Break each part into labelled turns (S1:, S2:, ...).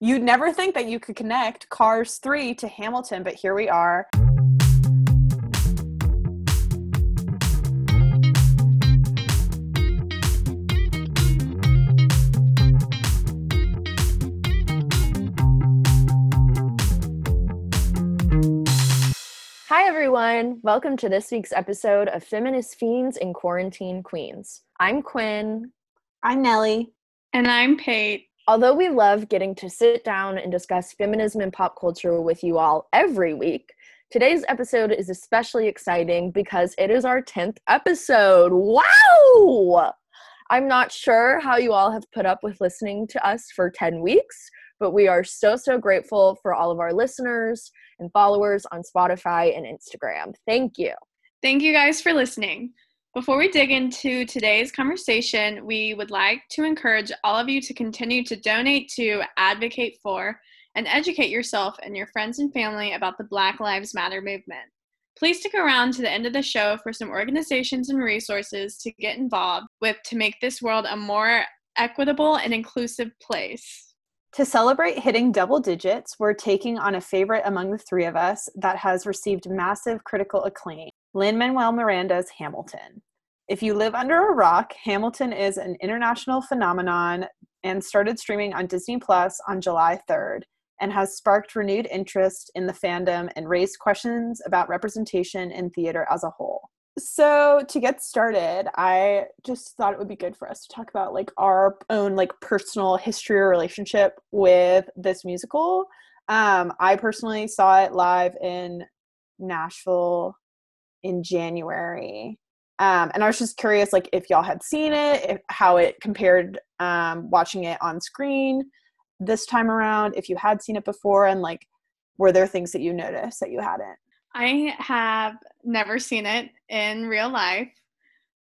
S1: You'd never think that you could connect Cars 3 to Hamilton, but here we are.
S2: Hi, everyone. Welcome to this week's episode of Feminist Fiends and Quarantine Queens. I'm Quinn.
S1: I'm Nellie.
S3: And I'm Pate.
S2: Although we love getting to sit down and discuss feminism and pop culture with you all every week, today's episode is especially exciting because it is our 10th episode. Wow! I'm not sure how you all have put up with listening to us for 10 weeks, but we are so, so grateful for all of our listeners and followers on Spotify and Instagram. Thank you.
S3: Thank you guys for listening. Before we dig into today's conversation, we would like to encourage all of you to continue to donate to, advocate for, and educate yourself and your friends and family about the Black Lives Matter movement. Please stick around to the end of the show for some organizations and resources to get involved with to make this world a more equitable and inclusive place.
S1: To celebrate hitting double digits, we're taking on a favorite among the three of us that has received massive critical acclaim Lin Manuel Miranda's Hamilton. If you live under a rock, Hamilton is an international phenomenon and started streaming on Disney Plus on July 3rd and has sparked renewed interest in the fandom and raised questions about representation in theater as a whole so to get started i just thought it would be good for us to talk about like our own like personal history or relationship with this musical um i personally saw it live in nashville in january um and i was just curious like if y'all had seen it if, how it compared um watching it on screen this time around if you had seen it before and like were there things that you noticed that you hadn't
S3: I have never seen it in real life,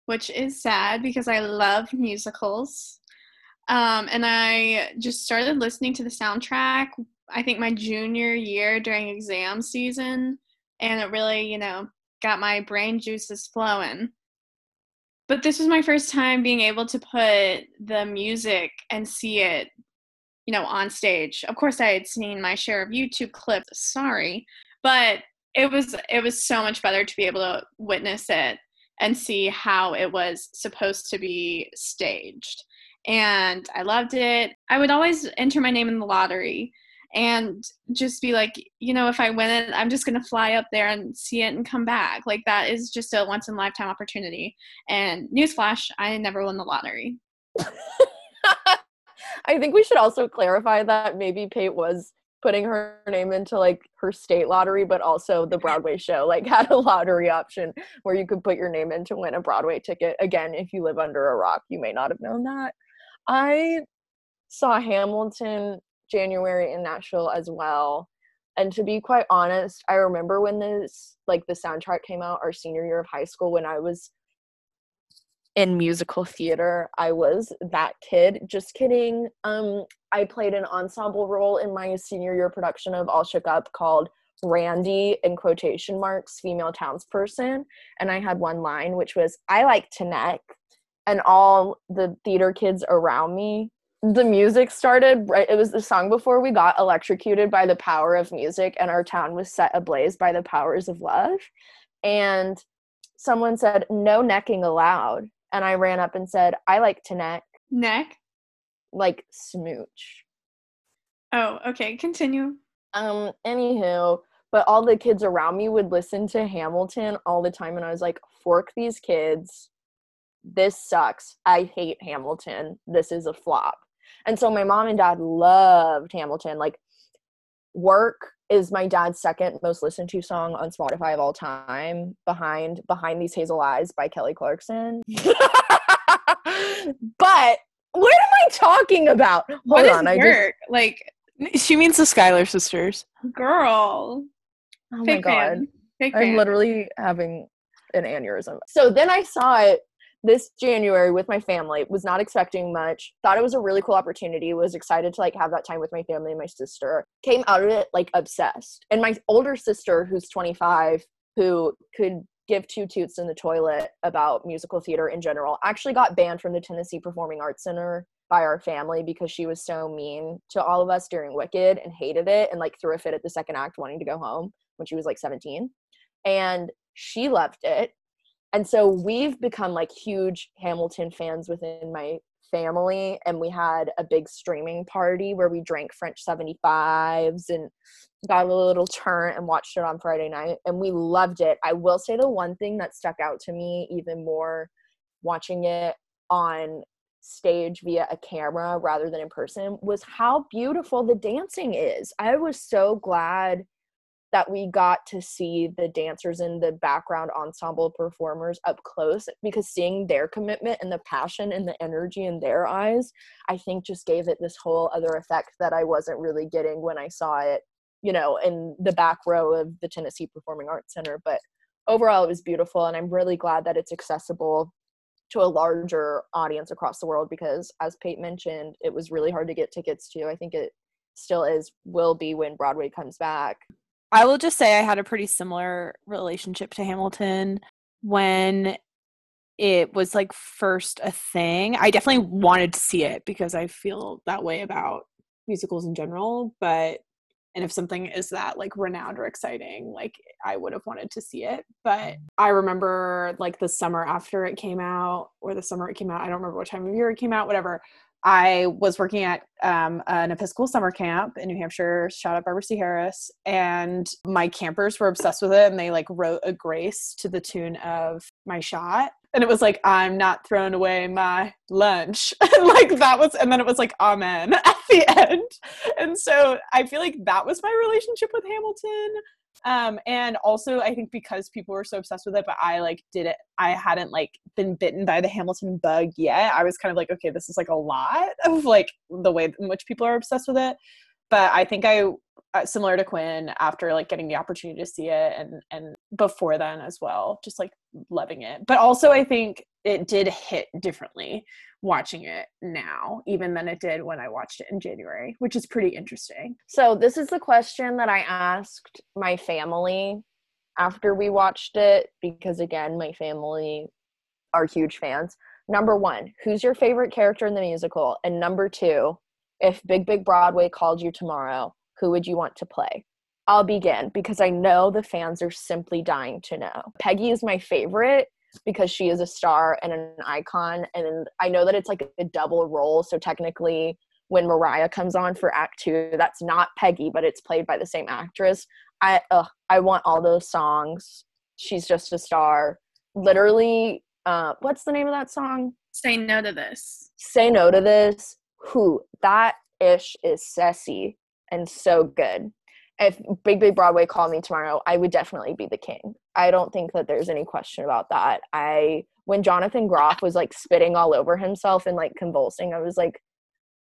S3: which is sad because I love musicals. Um, and I just started listening to the soundtrack, I think my junior year during exam season. And it really, you know, got my brain juices flowing. But this was my first time being able to put the music and see it, you know, on stage. Of course, I had seen my share of YouTube clips, sorry. But it was it was so much better to be able to witness it and see how it was supposed to be staged and i loved it i would always enter my name in the lottery and just be like you know if i win it i'm just going to fly up there and see it and come back like that is just a once in a lifetime opportunity and newsflash i never won the lottery
S2: I think we should also clarify that maybe Pate was putting her name into like her state lottery, but also the Broadway show like had a lottery option where you could put your name in to win a Broadway ticket. Again, if you live under a rock, you may not have known that. I saw Hamilton January in Nashville as well. And to be quite honest, I remember when this like the soundtrack came out our senior year of high school when I was in musical theater. I was that kid. Just kidding. Um, I played an ensemble role in my senior year production of All Shook Up called Randy in quotation marks female townsperson and I had one line which was I like to neck and all the theater kids around me the music started right it was the song before we got electrocuted by the power of music and our town was set ablaze by the powers of love and someone said no necking allowed and I ran up and said, I like to neck.
S3: Neck?
S2: Like smooch.
S3: Oh, okay. Continue.
S2: Um, anywho, but all the kids around me would listen to Hamilton all the time, and I was like, fork these kids. This sucks. I hate Hamilton. This is a flop. And so my mom and dad loved Hamilton. Like, work is my dad's second most listened to song on Spotify of all time, behind Behind These Hazel Eyes by Kelly Clarkson. but what am I talking about? Hold
S3: what
S2: on,
S3: I just like
S1: she means the Schuyler sisters.
S3: Girl.
S2: Oh Fake my god. I'm literally having an aneurysm. So then I saw it this January with my family. Was not expecting much. Thought it was a really cool opportunity. Was excited to like have that time with my family and my sister. Came out of it like obsessed. And my older sister, who's 25, who could give two toots in the toilet about musical theater in general, actually got banned from the Tennessee Performing Arts Center by our family because she was so mean to all of us during Wicked and hated it and like threw a fit at the second act wanting to go home when she was like 17. And she loved it. And so we've become like huge Hamilton fans within my family and we had a big streaming party where we drank French 75s and got a little turn and watched it on Friday night and we loved it. I will say the one thing that stuck out to me even more watching it on stage via a camera rather than in person was how beautiful the dancing is. I was so glad that we got to see the dancers and the background ensemble performers up close because seeing their commitment and the passion and the energy in their eyes, I think just gave it this whole other effect that I wasn't really getting when I saw it, you know, in the back row of the Tennessee Performing Arts Center. But overall, it was beautiful, and I'm really glad that it's accessible to a larger audience across the world because, as Pate mentioned, it was really hard to get tickets to. I think it still is, will be when Broadway comes back.
S1: I will just say I had a pretty similar relationship to Hamilton when it was like first a thing. I definitely wanted to see it because I feel that way about musicals in general, but and if something is that like renowned or exciting, like I would have wanted to see it. But I remember like the summer after it came out or the summer it came out, I don't remember what time of year it came out, whatever. I was working at um, an Episcopal summer camp in New Hampshire. Shout out Barbara C. Harris. And my campers were obsessed with it and they like wrote a grace to the tune of my shot. And it was like, I'm not throwing away my lunch. and like that was, and then it was like, Amen at the end. And so I feel like that was my relationship with Hamilton um and also i think because people were so obsessed with it but i like did it i hadn't like been bitten by the hamilton bug yet i was kind of like okay this is like a lot of like the way in which people are obsessed with it. But i think i uh, similar to quinn after like getting the opportunity to see it and and before then as well just like loving it. But also i think it did hit differently watching it now, even than it did when I watched it in January, which is pretty interesting.
S2: So, this is the question that I asked my family after we watched it, because again, my family are huge fans. Number one, who's your favorite character in the musical? And number two, if Big Big Broadway called you tomorrow, who would you want to play? I'll begin because I know the fans are simply dying to know. Peggy is my favorite because she is a star and an icon and i know that it's like a double role so technically when mariah comes on for act two that's not peggy but it's played by the same actress. I ugh, i want all those songs. She's just a star. Literally uh what's the name of that song?
S3: Say no to this.
S2: Say no to this. Who that ish is sassy and so good if Big Big Broadway called me tomorrow, I would definitely be the king. I don't think that there's any question about that. I when Jonathan Groff was like spitting all over himself and like convulsing, I was like,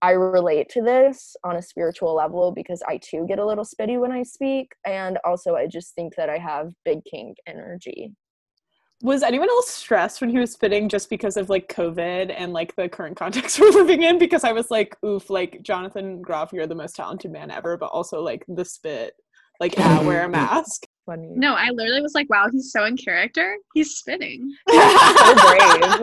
S2: I relate to this on a spiritual level because I too get a little spitty when I speak. And also I just think that I have big king energy
S1: was anyone else stressed when he was spitting just because of like COVID and like the current context we're living in? Because I was like, oof, like Jonathan Groff, you're the most talented man ever, but also like the spit, like ah, wear a mask.
S3: Funny. No, I literally was like, wow, he's so in character. He's spitting.
S1: so brave.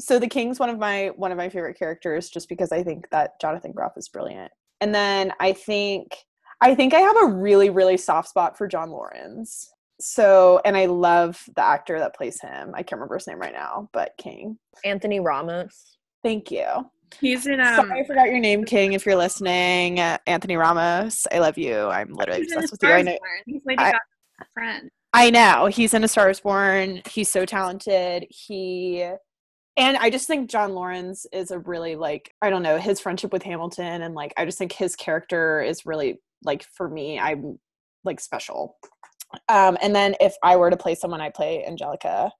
S1: So the King's one of my one of my favorite characters just because I think that Jonathan Groff is brilliant. And then I think I think I have a really, really soft spot for John Laurens so and i love the actor that plays him. I can't remember his name right now but king.
S2: Anthony ramos.
S1: Thank you.
S3: He's in um,
S1: sorry i forgot your name king if you're listening. Uh, anthony ramos. I love you. I'm literally obsessed with you. I know he's lady I, friend. I know. He's in a star is born. He's so talented. He and i just think john Laurens is a really like i don't know his friendship with hamilton and like i just think his character is really like for me i'm like special um, and then if I were to play someone, I play Angelica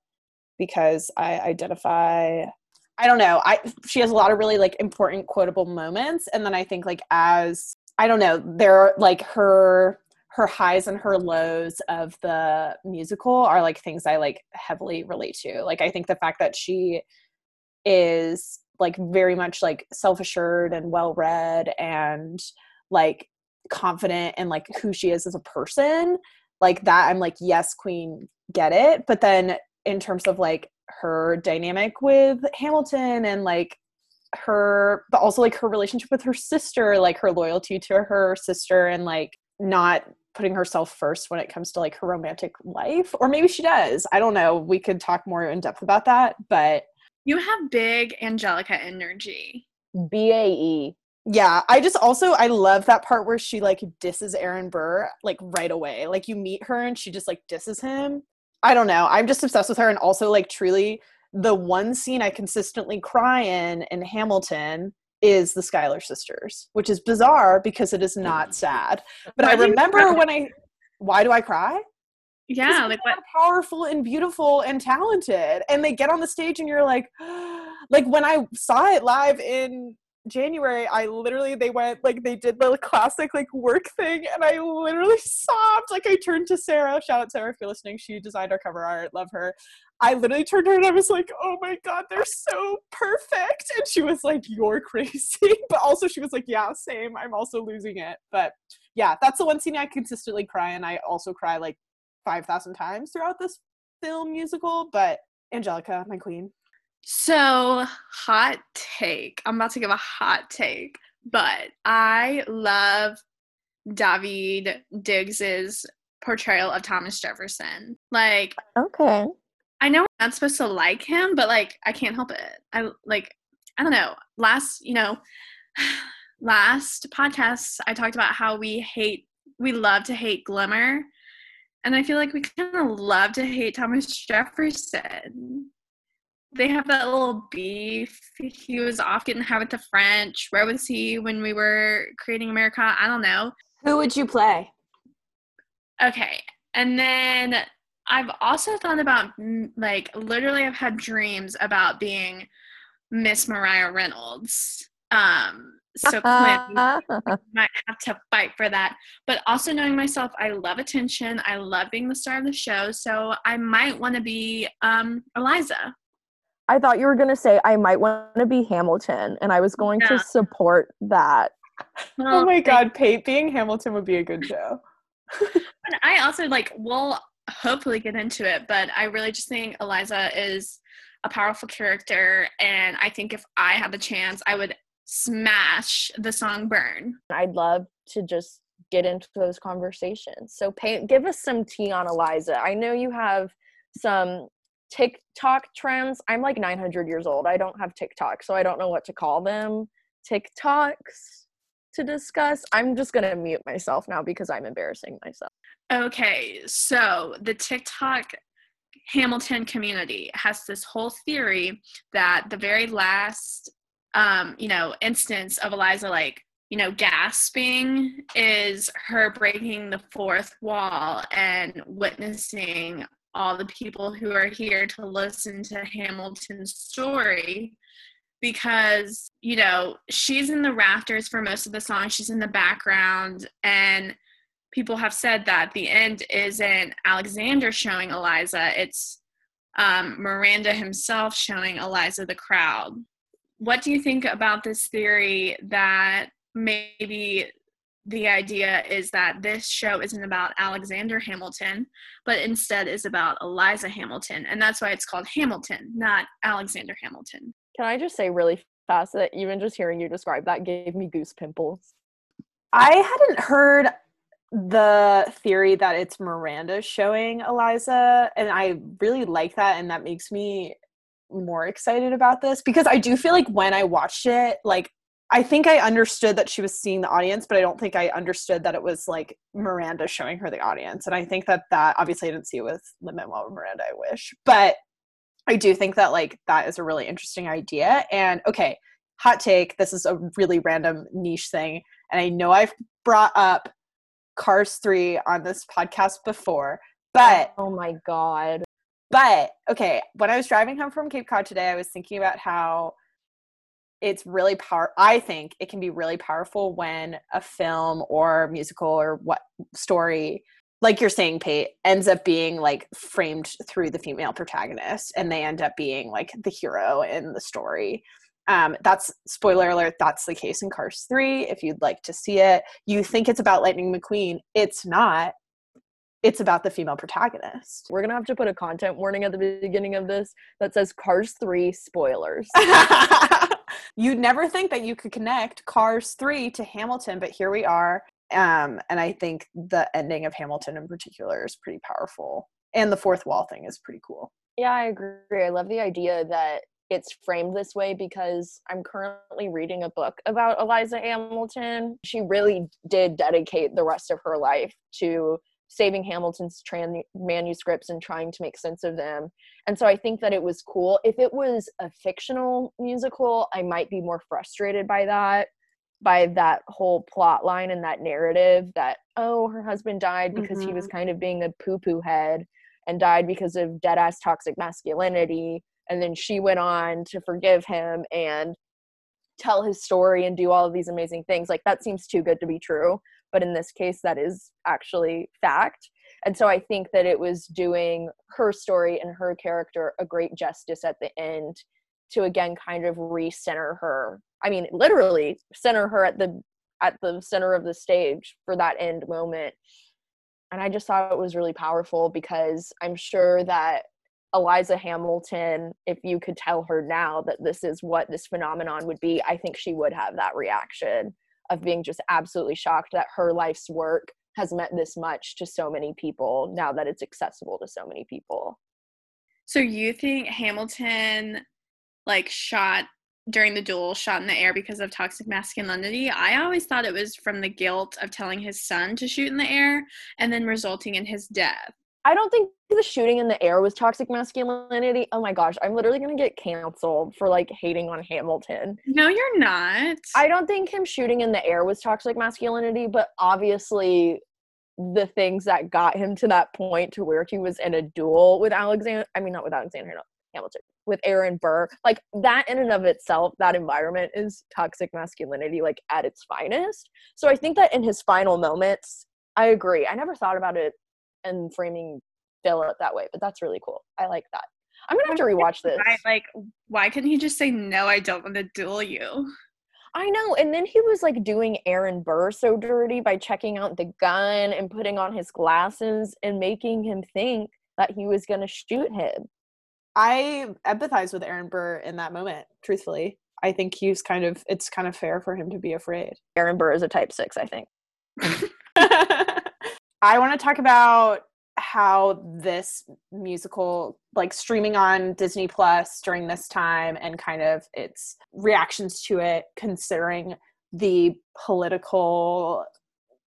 S1: because I identify. I don't know. I she has a lot of really like important quotable moments, and then I think like as I don't know, there like her her highs and her lows of the musical are like things I like heavily relate to. Like I think the fact that she is like very much like self-assured and well-read and like confident in like who she is as a person like that i'm like yes queen get it but then in terms of like her dynamic with hamilton and like her but also like her relationship with her sister like her loyalty to her sister and like not putting herself first when it comes to like her romantic life or maybe she does i don't know we could talk more in depth about that but
S3: You have big Angelica energy.
S2: BAE.
S1: Yeah i just also i love that part where she like disses aaron burr like right away like you meet her and she just like disses him i don't know i'm just obsessed with her and also like truly the one scene i consistently cry in in hamilton is the Schuyler sisters which is bizarre because it is not sad but
S3: Why
S1: i remember when i why do i cry
S3: Yeah, like what?
S1: powerful and beautiful and talented and they get on the stage and you're like like when i saw it live in january i literally they went like they did the classic like work thing and i literally sobbed like i turned to sarah shout out sarah if you're listening she designed our cover art love her i literally turned to her and i was like oh my god they're so perfect and she was like you're crazy but also she was like yeah same i'm also losing it but yeah that's the one scene i consistently cry and i also cry like 5,000 times throughout this film musical, but Angelica, my queen.
S3: So, hot take. I'm about to give a hot take, but I love David Diggs's portrayal of Thomas Jefferson. Like,
S2: Okay.
S3: I know I'm not supposed to like him, but like, I can't help it. I like, I don't know. Last, you know, last podcast, I talked about how we hate, we love to hate Glimmer. And I feel like we kind of love to hate Thomas Jefferson they have that little beef. He was off getting high with the French. Where was he when we were creating America? I don't know.
S1: Who would you play?
S3: Okay. And then I've also thought about, mm, like, literally, I've had dreams about being Miss Mariah Reynolds. Um, so Quinn might have to fight for that. But also knowing myself, I love attention. I love being the star of the show. So I might want to be um, Eliza.
S2: I thought you were going to say I might want to be Hamilton, and I was going
S3: Yeah.
S2: to support that.
S1: Oh, oh
S3: my
S1: god, Pate being Hamilton would be a good show.
S3: And I also like we'll hopefully get into it, but I really just think Eliza is a powerful character and I think if I had the chance I would smash the song Burn.
S2: I'd love to just get into those conversations. So, Pate, give us some tea on Eliza. I know you have some TikTok trends. I'm like 900 years old. I don't have TikTok, so I don't know what to call them. TikToks to discuss. I'm just going to mute myself now because I'm embarrassing myself.
S3: Okay, so the TikTok Hamilton community has this whole theory that the very last um, you know, instance of Eliza like, you know, gasping is her breaking the fourth wall and witnessing all the people who are here to listen to Hamilton's story because, you know, she's in the rafters for most of the song, she's in the background. And people have said that the end isn't Alexander showing Eliza, it's um, Miranda himself showing Eliza the crowd. What do you think about this theory that maybe the idea is that this show isn't about Alexander Hamilton, but instead is about Eliza Hamilton? And that's why it's called Hamilton, not Alexander Hamilton.
S2: Can I just say really fast that even just hearing you describe that gave me goose pimples?
S1: I hadn't heard the theory that it's Miranda showing Eliza, and I really like that, and that makes me more excited about this because I do feel like when I watched it, like I think I understood that she was seeing the audience, but I don't think I understood that it was like Miranda showing her the audience. And I think that that obviously I didn't see it with Lin Manuel Miranda. I wish, but I do think that like that is a really interesting idea. And okay, hot take. This is a really random niche thing, and I know I've brought up Cars three on this podcast before, but
S2: oh my god.
S1: but okay, when I was driving home from Cape Cod today, I was thinking about how it's really power I think it can be really powerful when a film or musical or what story like you're saying Pate ends up being like framed through the female protagonist and they end up being like the hero in the story. Um, that's spoiler alert that's the case in Cars 3 if you'd like to see it. You think it's about Lightning McQueen, it's not. It's about the female protagonist.
S2: We're gonna have to put a content warning at the beginning of this that says Cars 3 spoilers.
S1: You'd never think that you could connect Cars 3 to Hamilton, but here we are. Um, and I think the ending of Hamilton in particular is pretty powerful. And the fourth wall thing is pretty cool.
S2: Yeah, I agree. I love the idea that it's framed this way because I'm currently reading a book about Eliza Hamilton. She really did dedicate the rest of her life to saving Hamilton's trans- manuscripts and trying to make sense of them. And so I think that it was cool. If it was a fictional musical, I might be more frustrated by that, by that whole plot line and that narrative that, oh, her husband died because mm-hmm. he was mm-hmm. kind of being a poo poo head and died because of dead ass toxic masculinity and then she went on to forgive him and tell his story and do all of these amazing things like that seems too good to be true but in this case that is actually fact. And so i think that it was doing her story and her character a great justice at the end to again kind of recenter her i mean literally center her at the at the center of the stage for that end moment. And i just thought it was really powerful because i'm sure that Eliza Hamilton, if you could tell her now that this is what this phenomenon would be, I think she would have that reaction of being just absolutely shocked that her life's work has meant this much to so many people now that it's accessible to so many people.
S3: So you think Hamilton like shot during the duel shot in the air because of toxic masculinity. I always thought it was from the guilt of telling his son to shoot in the air and then resulting in his death.
S2: I don't think the shooting in the air was toxic masculinity. Oh my gosh, I'm literally gonna get canceled for like hating on Hamilton.
S3: No, you're not.
S2: I don't think him shooting in the air was toxic masculinity, but obviously the things that got him to that point to where he was in a duel with Alexander I mean not with Alexander Hamilton, with Aaron Burr, like that in and of itself, that environment is toxic masculinity like at its finest. So I think that in his final moments, I agree. I never thought about it and framing Philip that way, but that's really cool. I like that. I'm gonna have to rewatch this.
S3: like, why couldn't he just say no? I don't want to duel you.
S2: I know. And then he was like doing Aaron Burr so dirty by checking out the gun and putting on his glasses and making him think that he was gonna shoot him.
S1: I empathize with Aaron Burr in that moment. Truthfully, I think he's kind of. It's kind of fair for him to be afraid.
S2: Aaron Burr is a Type Six, I think.
S1: I want to talk about how this musical like streaming on Disney Plus during this time and kind of its reactions to it considering the political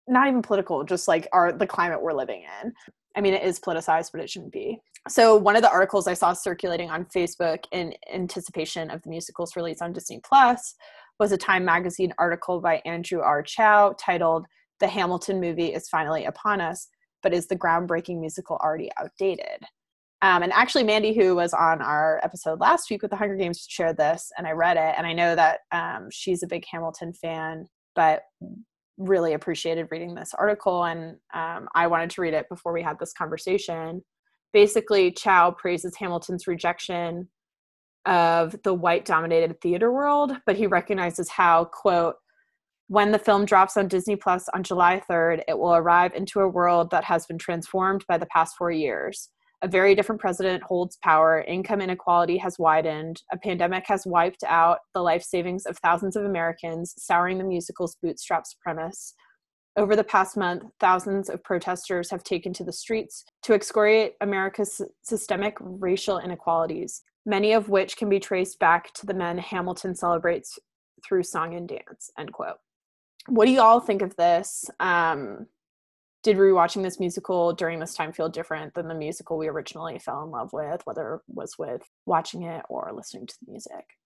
S1: not even political just like our the climate we're living in. I mean it is politicized but it shouldn't be. So one of the articles I saw circulating on Facebook in anticipation of the musical's release on Disney Plus was a Time magazine article by Andrew R. Chow titled the Hamilton movie is finally upon us, but is the groundbreaking musical already outdated? Um, and actually, Mandy, who was on our episode last week with the Hunger Games, shared this, and I read it. And I know that um, she's a big Hamilton fan, but really appreciated reading this article. And um, I wanted to read it before we had this conversation. Basically, Chow praises Hamilton's rejection of the white dominated theater world, but he recognizes how, quote, when the film drops on Disney Plus on July 3rd, it will arrive into a world that has been transformed by the past four years. A very different president holds power, income inequality has widened, a pandemic has wiped out the life savings of thousands of Americans, souring the musical's bootstraps premise. Over the past month, thousands of protesters have taken to the streets to excoriate America's systemic racial inequalities, many of which can be traced back to the men Hamilton celebrates through song and dance. End quote what do you all think of this? Um, did rewatching this musical during this time feel different than the musical we originally fell in love with, whether it was with watching it or listening to the music?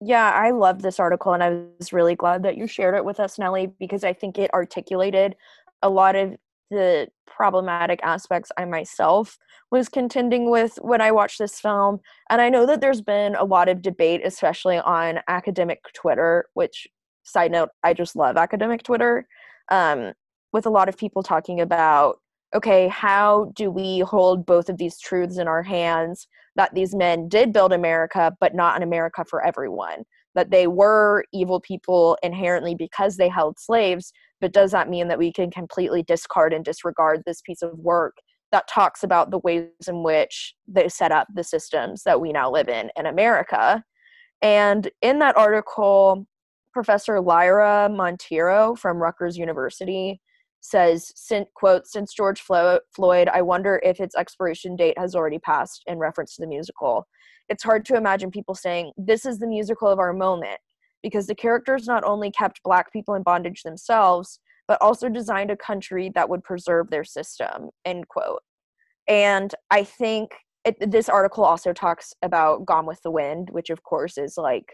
S2: Yeah, I love this article and I was really glad that you shared it with us, Nellie, because I think it articulated a lot of the problematic aspects I myself was contending with when I watched this film. And I know that there's been a lot of debate, especially on academic Twitter, which side note, I just love academic Twitter, um, with a lot of people talking about okay, how do we hold both of these truths in our hands that these men did build America, but not an America for everyone? That they were evil people inherently because they held slaves, but does that mean that we can completely discard and disregard this piece of work that talks about the ways in which they set up the systems that we now live in in America? And in that article, Professor Lyra Monteiro from Rutgers University says, quote, since George Floyd, I wonder if its expiration date has already passed in reference to the musical. It's hard to imagine people saying, this is the musical of our moment, because the characters not only kept black people in bondage themselves, but also designed a country that would preserve their system, end quote. And I think it, this article also talks about Gone with the Wind, which of course is like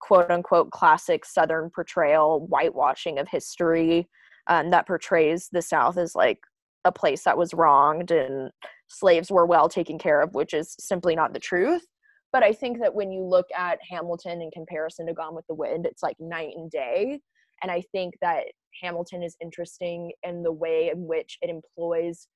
S2: quote unquote classic Southern portrayal, whitewashing of history um, that portrays the South as like a place that was wronged and slaves were well taken care of, which is simply not the truth. But I think that when you look at Hamilton in comparison to Gone with the Wind, it's like night and day. And I think that Hamilton is interesting in the way in which it employs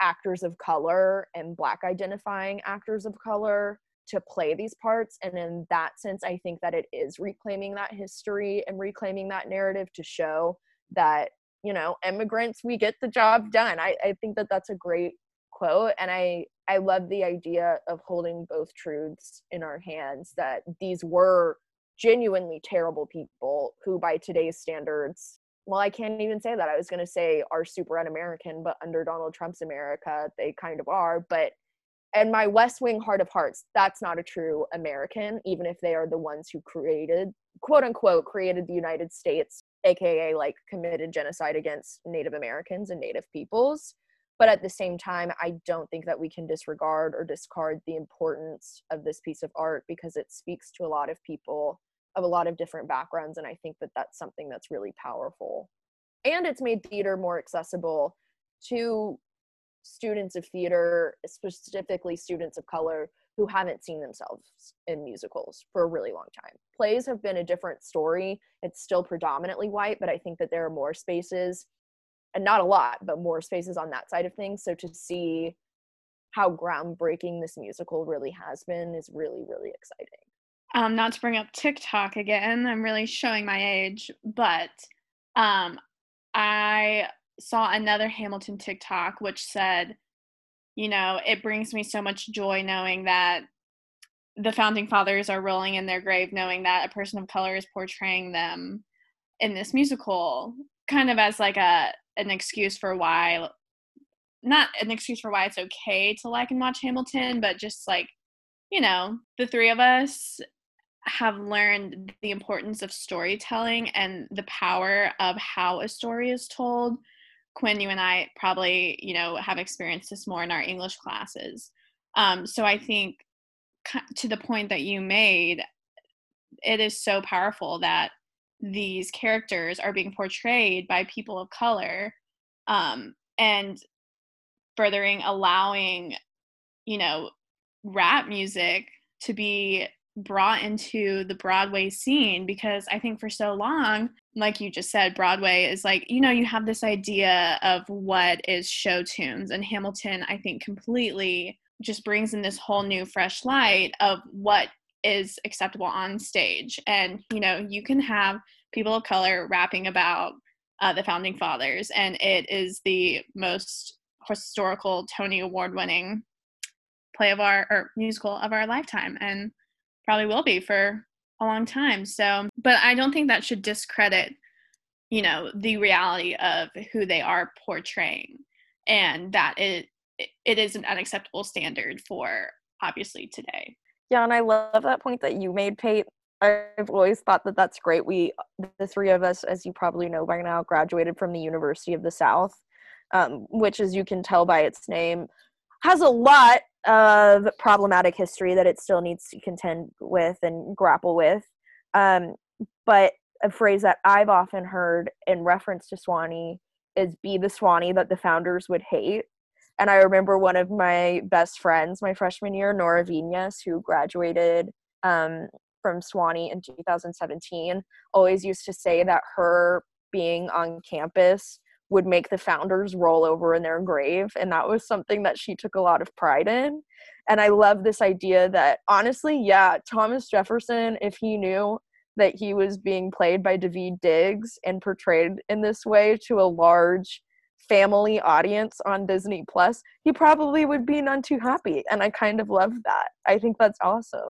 S2: actors of color and black identifying actors of color to play these parts and in that sense i think that it is reclaiming that history and reclaiming that narrative to show that you know immigrants we get the job done. I, I think that that's a great quote and i i love the idea of holding both truths in our hands that these were genuinely terrible people who by today's standards well i can't even say that. I was going to say are super un-american but under donald trump's america they kind of are but and my west wing heart of hearts that's not a true american even if they are the ones who created quote unquote created the united states aka like committed genocide against native americans and native peoples. But at the same time i don't think that we can disregard or discard the importance of this piece of art because it speaks to a lot of people of a lot of different backgrounds and i think that that's something that's really powerful. And it's made theater more accessible to students of theater specifically students of color who haven't seen themselves in musicals for a really long time. Plays have been a different story. It's still predominantly white but i think that there are more spaces and not a lot but more spaces on that side of things. So to see how groundbreaking this musical really has been is really really exciting.
S3: Um, not to bring up TikTok again, I'm really showing my age, but um, I saw another Hamilton TikTok which said, you know, it brings me so much joy knowing that the founding fathers are rolling in their grave, knowing that a person of color is portraying them in this musical, kind of as like a an excuse for why, not an excuse for why it's okay to like and watch Hamilton, but just like you know, the three of us have learned the importance of storytelling and the power of how a story is told. Quinn, you and I probably, you know, have experienced this more in our English classes. Um, so I think to the point that you made, it is so powerful that these characters are being portrayed by people of color um, and furthering allowing, you know, rap music to be brought into the Broadway scene because I think for so long, like you just said, Broadway is like, you know, you have this idea of what is show tunes, and Hamilton, I think, completely just brings in this whole new, fresh light of what is acceptable on stage. And, you know, you can have people of color rapping about uh, the founding fathers, and it is the most historical Tony Award winning play of our or musical of our lifetime. And probably will be for a long time. So, but I don't think that should discredit, you know, the reality of who they are portraying and that it it is an unacceptable standard for obviously today.
S2: Yeah, and I love that point that you made, Pate. I've always thought that that's great. We, the three of us, as you probably know by now, graduated from the University of the South, um, which, as you can tell by its name, has a lot of problematic history that it still needs to contend with and grapple with. Um, but a phrase that I've often heard in reference to Sewanee is be the Sewanee that the founders would hate. And I remember one of my best friends, my freshman year, Nora Vinas, who graduated um, from Sewanee in 2017, always used to say that her being on campus would make the founders roll over in their grave and that was something that she took a lot of pride in and i love this idea that honestly yeah thomas jefferson if he knew that he was being played by David diggs and portrayed in this way to a large family audience on disney plus he probably would be none too happy and i kind of love that. I think that's awesome.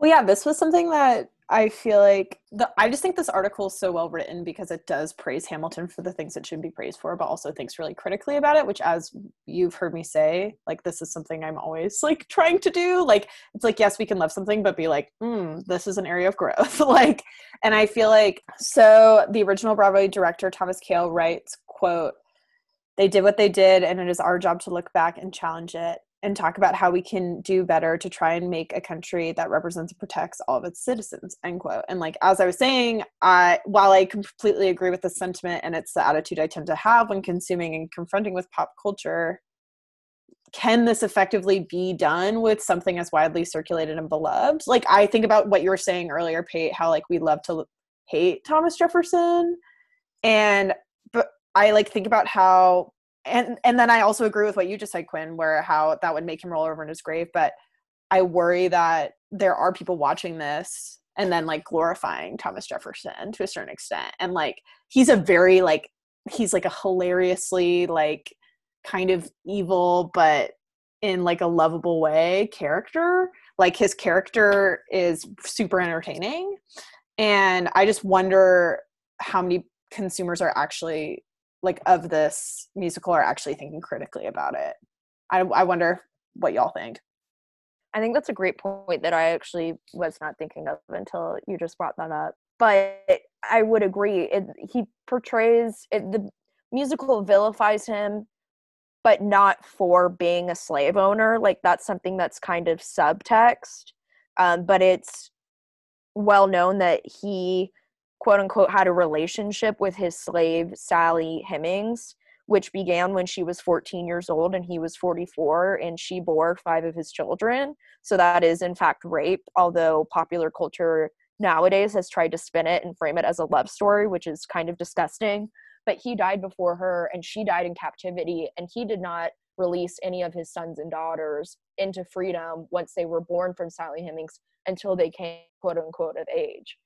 S1: Well, yeah, this was something that I feel like the I just think this article is so well written because it does praise Hamilton for the things it should be praised for, but also thinks really critically about it, which as you've heard me say, like this is something I'm always like trying to do. Like it's like yes, we can love something, but be like, mm, this is an area of growth. like and I feel like so the original Broadway director Thomas Kail writes, quote, they did what they did and it is our job to look back and challenge it and talk about how we can do better to try and make a country that represents and protects all of its citizens end quote. And like as i was saying i while i completely agree with the sentiment and it's the attitude i tend to have when consuming and confronting with pop culture can this effectively be done with something as widely circulated and beloved? Like i think about what you were saying earlier pate how like we love to hate thomas jefferson and but i like think about how and and then I also agree with what you just said, Quinn, where how that would make him roll over in his grave. But I worry that there are people watching this and then like glorifying Thomas Jefferson to a certain extent. And like he's a very like he's like a hilariously like kind of evil but in like a lovable way character. Like his character is super entertaining. And I just wonder how many consumers are actually like of this musical are actually thinking critically about it. I, I wonder what y'all think.
S2: I think that's a great point that I actually was not thinking of until you just brought that up. But I would agree. It, he portrays it, the musical vilifies him, but not for being a slave owner. Like that's something that's kind of subtext. Um, but it's well known that he quote unquote had a relationship with his slave Sally Hemings, which began when she was 14 years old and he was 44, and she bore five of his children. So that is, in fact, rape, although popular culture nowadays has tried to spin it and frame it as a love story, which is kind of disgusting. But he died before her and she died in captivity, and he did not release any of his sons and daughters into freedom once they were born from Sally Hemings until they came, quote unquote, of age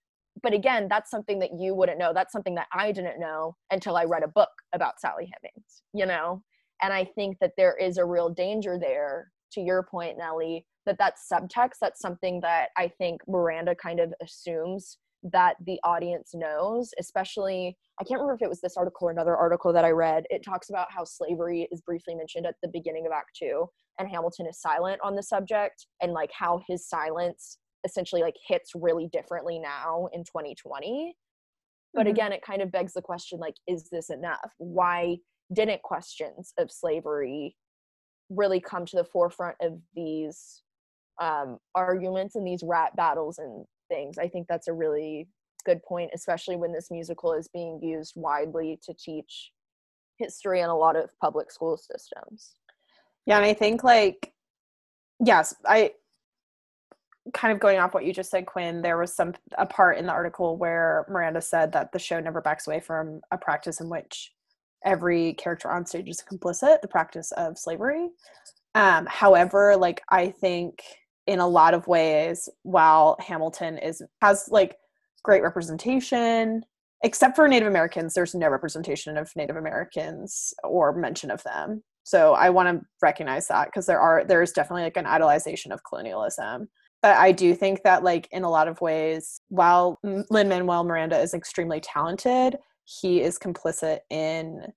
S2: but again that's something that you wouldn't know. That's something that i didn't know until i read a book about sally hemings you know? And i think that there is a real danger there to your point nellie that that's subtext. That's something that i think miranda kind of assumes that the audience knows especially i can't remember if it was this article or another article that i read. It talks about how slavery is briefly mentioned at the beginning of act two and hamilton is silent on the subject and like how his silence essentially like hits really differently now in 2020 but mm-hmm. again it kind of begs the question like is this enough? Why didn't questions of slavery really come to the forefront of these um, arguments and these rap battles and things? I think that's a really good point especially when this musical is being used widely to teach history in a lot of public school systems.
S1: Yeah and i think like yes i kind of going off what you just said, Quinn, there was some a part in the article where Miranda said that the show never backs away from a practice in which every character on stage is complicit, the practice of slavery. Um, however, like I think in a lot of ways, while Hamilton is has like great representation, except for Native Americans, there's no representation of Native Americans or mention of them. So I want to recognize that because there are there is definitely like an idolization of colonialism but I do think that, like, in a lot of ways, while Lin Manuel Miranda is extremely talented, he is complicit in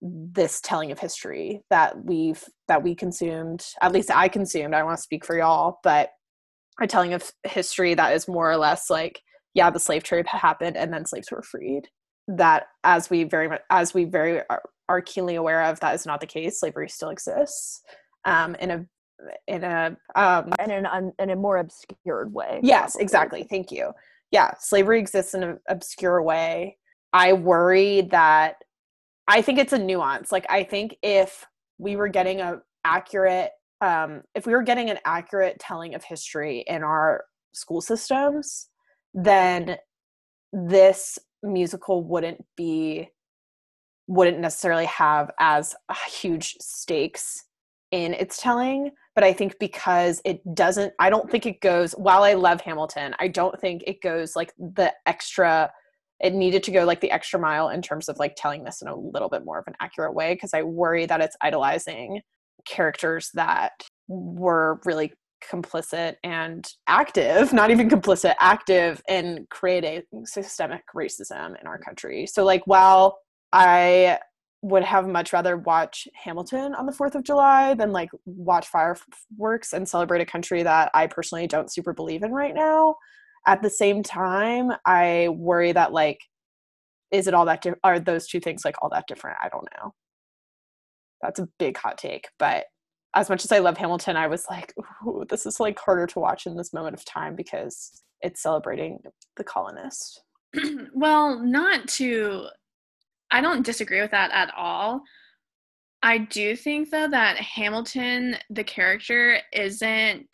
S1: this telling of history that we've that we consumed at least i consumed i don't want to speak for y'all but a telling of history that is more or less like yeah the slave trade happened and then slaves were freed. That as we very much as we very are, are keenly aware of that is not the case. Slavery still exists um, in a in a um
S2: in an in a more obscured way
S1: yes probably. exactly thank you yeah slavery exists in an obscure way i worry that i think it's a nuance like i think if we were getting a accurate um if we were getting an accurate telling of history in our school systems then this musical wouldn't be wouldn't necessarily have as huge stakes in its telling but I think because it doesn't, I don't think it goes, while I love Hamilton, I don't think it goes like the extra, it needed to go like the extra mile in terms of like telling this in a little bit more of an accurate way because I worry that it's idolizing characters that were really complicit and active, not even complicit, active in creating systemic racism in our country. So, like, while I would have much rather watch Hamilton on the 4th of July than like watch fireworks and celebrate a country that I personally don't super believe in right now. At the same time, I worry that like is it all that di- are those two things like all that different? I don't know. That's a big hot take, but as much as I love Hamilton, I was like, this is like harder to watch in this moment of time because it's celebrating the colonists.
S3: well, not to I don't disagree with that at all. I do think though that Hamilton, the character, isn't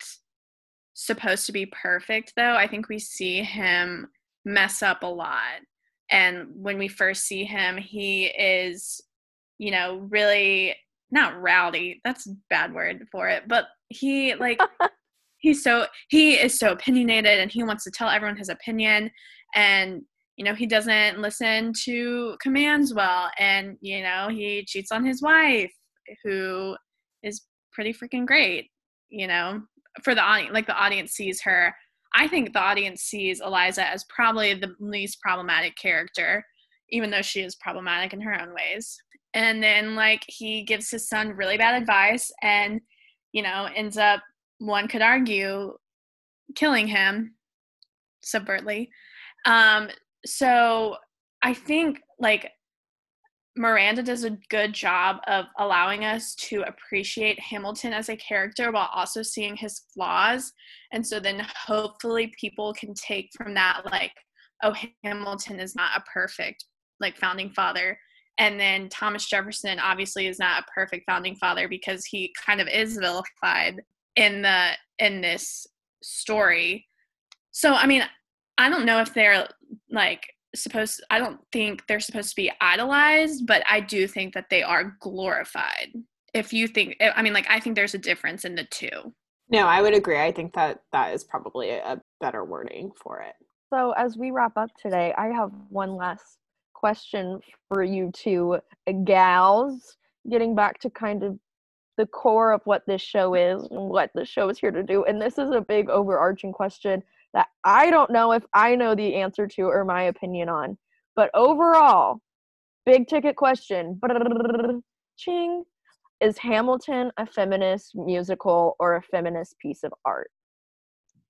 S3: supposed to be perfect though. I think we see him mess up a lot. And when we first see him, he is, you know, really not rowdy. That's a bad word for it, but he like he's so he is so opinionated and he wants to tell everyone his opinion and you know he doesn't listen to commands well and you know he cheats on his wife who is pretty freaking great you know for the audience like the audience sees her. I think the audience sees eliza as probably the least problematic character even though she is problematic in her own ways. And then like he gives his son really bad advice and you know ends up one could argue killing him subvertly. Um so I think like Miranda does a good job of allowing us to appreciate Hamilton as a character while also seeing his flaws. And so then hopefully people can take from that, like, oh, Hamilton is not a perfect, like, founding father. And then Thomas Jefferson obviously is not a perfect founding father because he kind of is vilified in the in this story. So I mean, I don't know if they're like supposed I don't think they're supposed to be idolized, but I do think that they are glorified. If you think I mean like I think there's a difference in the two.
S1: No, I would agree. I think that that is probably a better wording for it.
S2: So as we wrap up today, I have one last question for you two gals, getting back to kind of the core of what this show is and what the show is here to do. And this is a big overarching question that I don't know if I know the answer to or my opinion on. But overall, big ticket question. Ching. Is Hamilton a feminist musical or a feminist piece of art?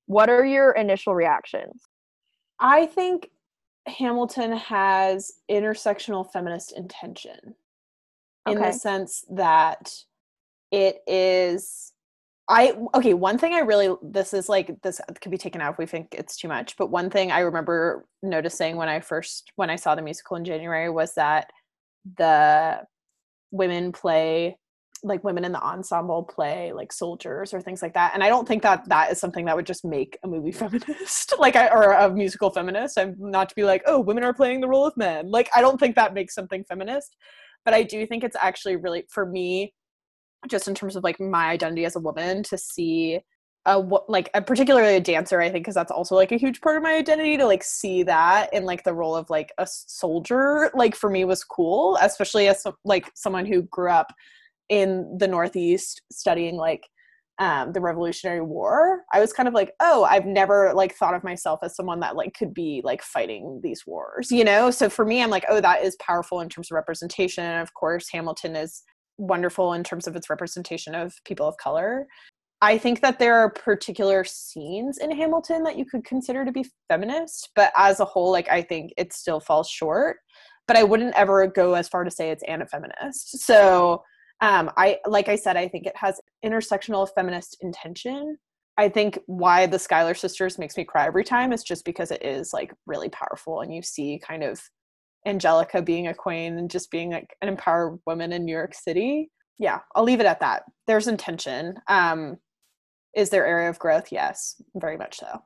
S2: What are your initial reactions?
S1: I think Hamilton has intersectional feminist intention in okay. the sense that it is I okay, one thing I really this is like this could be taken out if we think it's too much, but one thing I remember noticing when I first when I saw the musical in January was that the women play like women in the ensemble play like soldiers or things like that and i don't think that that is something that would just make a movie feminist like I, or a musical feminist i'm not to be like oh women are playing the role of men like i don't think that makes something feminist but i do think it's actually really for me just in terms of like my identity as a woman to see a like a particularly a dancer i think because that's also like a huge part of my identity to like see that in like the role of like a soldier like for me was cool especially as like someone who grew up in the northeast studying like um, the revolutionary war. I was kind of like oh i've never like thought of myself as someone that like could be like fighting these wars you know? So for me i'm like oh that is powerful in terms of representation. And of course hamilton is wonderful in terms of its representation of people of color. I think that there are particular scenes in Hamilton that you could consider to be feminist, but as a whole, like I think it still falls short. But I wouldn't ever go as far to say it's anti-feminist. So um, I like I said, I think it has intersectional feminist intention. I think why the Schuyler sisters makes me cry every time is just because it is like really powerful and you see kind of Angelica being a queen and just being like an empowered woman in New York City. Yeah, I'll leave it at that. There's intention. Um, is there area of growth? Yes, very much so.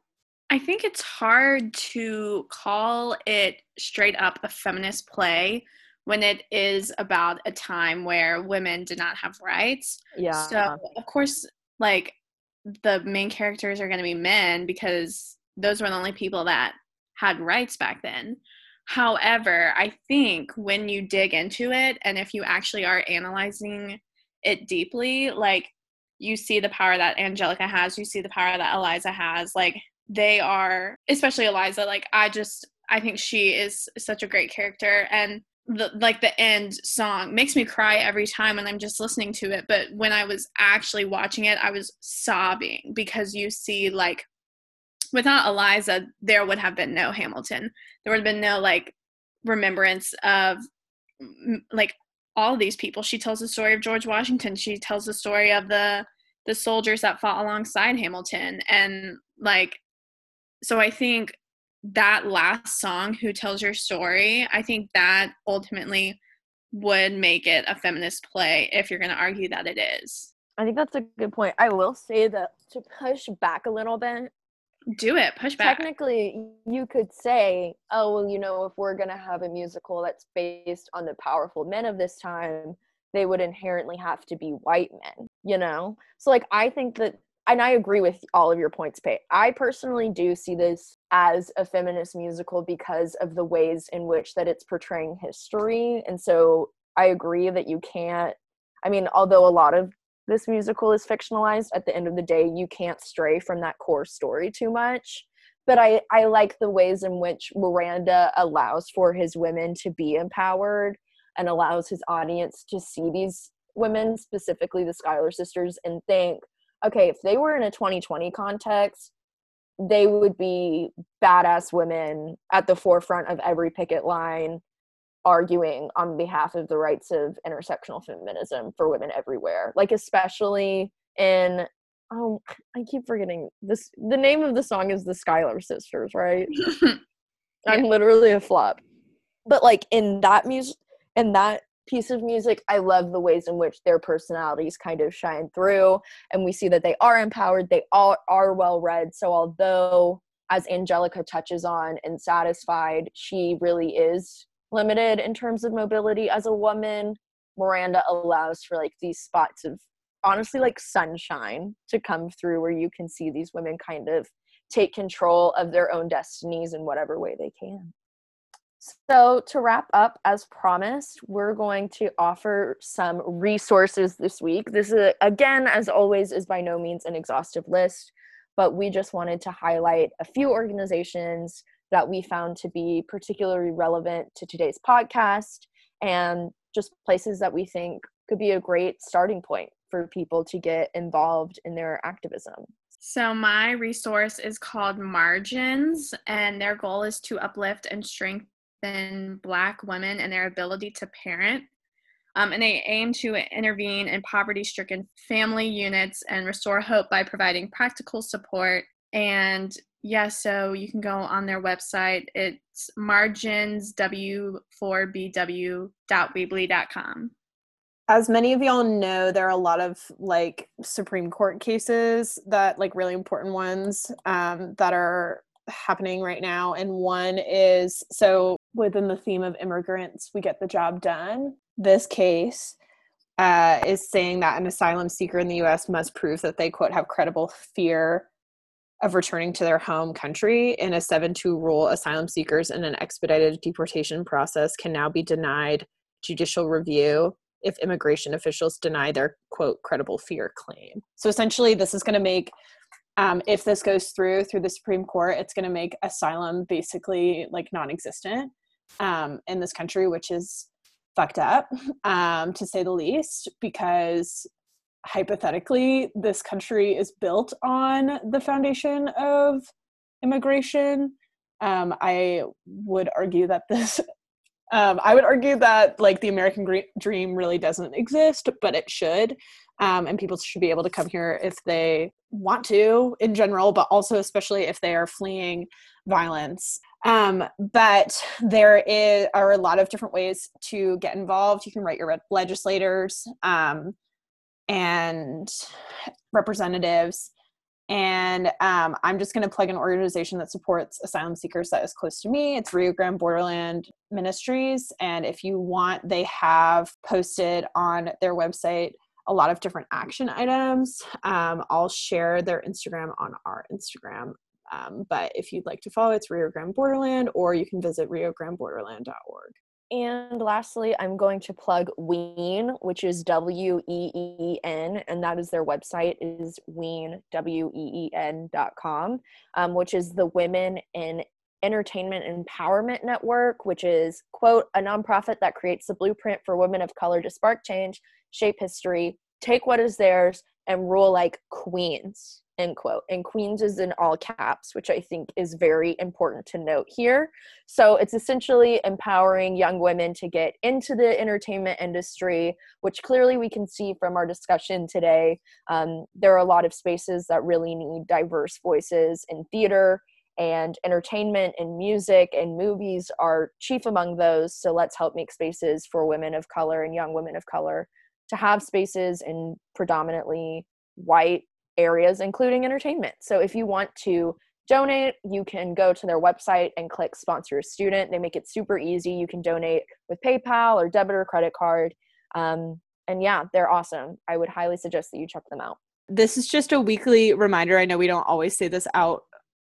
S3: I think it's hard to call it straight up a feminist play when it is about a time where women did not have rights.
S2: Yeah.
S3: So, of course, like the main characters are going to be men because those were the only people that had rights back then. However, I think when you dig into it and if you actually are analyzing it deeply, like you see the power that Angelica has, you see the power that Eliza has. Like they are, especially Eliza, like I just I think she is such a great character and the like the end song makes me cry every time when I'm just listening to it. But when I was actually watching it, I was sobbing because you see like without Eliza, there would have been no Hamilton. There would have been no like remembrance of like all these people. She tells the story of George Washington. She tells the story of the the soldiers that fought alongside Hamilton and like so I think that last song who tells your story i think that ultimately would make it a feminist play if you're going to argue that it is
S2: i think that's a good point i will say that to push back a little bit
S3: do it push back
S2: technically you could say oh well you know if we're going to have a musical that's based on the powerful men of this time they would inherently have to be white men you know so like i think that and I agree with all of your points, Pay. I personally do see this as a feminist musical because of the ways in which that it's portraying history. And so I agree that you can't I mean, although a lot of this musical is fictionalized, at the end of the day, you can't stray from that core story too much. But I, I like the ways in which Miranda allows for his women to be empowered and allows his audience to see these women, specifically the Schuyler sisters, and think, okay, if they were in a 2020 context, they would be badass women at the forefront of every picket line arguing on behalf of the rights of intersectional feminism for women everywhere. Like especially in oh I keep forgetting this the name of the song is the Schuyler Sisters, right? yeah. I'm literally a flop. But like in that music in that piece of music. I love the ways in which their personalities kind of shine through, and we see that they are empowered, they all are well read. So, although, as Angelica touches on and satisfied, she really is limited in terms of mobility as a woman, Miranda allows for like these spots of honestly like sunshine to come through where you can see these women kind of take control of their own destinies in whatever way they can. So, to wrap up, as promised, we're going to offer some resources this week. This is, again, as always, is by no means an exhaustive list, but we just wanted to highlight a few organizations that we found to be particularly relevant to today's podcast and just places that we think could be a great starting point for people to get involved in their activism.
S3: So, my resource is called Margins, and their goal is to uplift and strengthen Black women and their ability to parent. Um, and they aim to intervene in poverty stricken family units and restore hope by providing practical support. And yeah, so you can go on their website. It's marginsw4bw.weebly.com.
S1: As many of y'all know, there are a lot of like Supreme Court cases that, like, really important ones um, that are happening right now. And one is so within the theme of immigrants, we get the job done. This case uh, is saying that an asylum seeker in the US must prove that they, quote, have credible fear of returning to their home country. In a 7 2 rule, asylum seekers in an expedited deportation process can now be denied judicial review if immigration officials deny their, quote, credible fear claim. So essentially, this is going to make um, if this goes through through the Supreme Court, it's going to make asylum basically like non-existent um, in this country, which is fucked up, um, to say the least, because hypothetically, this country is built on the foundation of immigration. Um, I would argue that this, um, I would argue that like the American dream really doesn't exist, but it should. Um, and people should be able to come here if they want to in general, but also especially if they are fleeing violence. Um, but there is, are a lot of different ways to get involved. You can write your legislators um, and representatives. And um, I'm just going to plug an organization that supports asylum seekers that is close to me. It's Rio Grande Borderland Ministries. And if you want, they have posted on their website a lot of different action items. Um, I'll share their Instagram on our Instagram. Um, but if you'd like to follow, it's Rio Grande Borderland, or you can visit riograndeborderland.org.
S2: And lastly, I'm going to plug Ween, which is W E E N, and that is their website is Ween W E E N dot com, um, which is the Women in Entertainment Empowerment Network, which is quote a nonprofit that creates the blueprint for women of color to spark change, shape history, take what is theirs, and rule like queens end quote and queens is in all caps which i think is very important to note here. So it's essentially empowering young women to get into the entertainment industry which clearly we can see from our discussion today. Um, there are a lot of spaces that really need diverse voices in theater and entertainment and music and movies are chief among those. So let's help make spaces for women of color and young women of color to have spaces in predominantly white areas, including entertainment. So if you want to donate, you can go to their website and click sponsor a student. They make it super easy. You can donate with PayPal or debit or credit card. Um, and yeah, they're awesome. I would highly suggest that you check them out.
S1: This is just a weekly reminder. I know we don't always say this out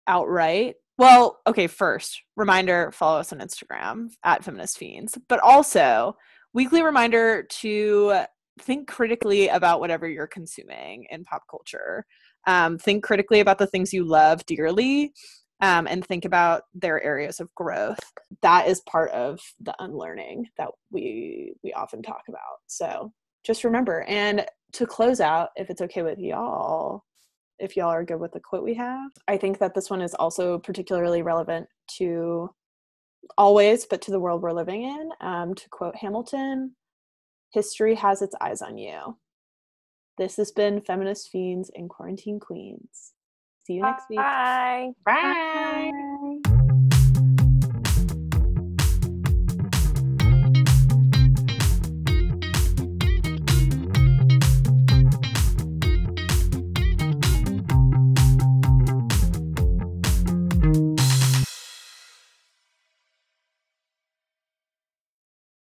S1: outright. Well, okay, first, reminder follow us on Instagram at Feminist Fiends, but also weekly reminder to think critically about whatever you're consuming in pop culture. Um, think critically about the things you love dearly um, and think about their areas of growth. That is part of the unlearning that we we often talk about. So just remember. And to close out, if it's okay with y'all, if y'all are good with the quote we have, I think that this one is also particularly relevant to always, but to the world we're living in. Um, to quote Hamilton, History has its eyes on you. This has been Feminist Fiends and Quarantine Queens. See you next week.
S2: Bye.
S3: Bye. Bye.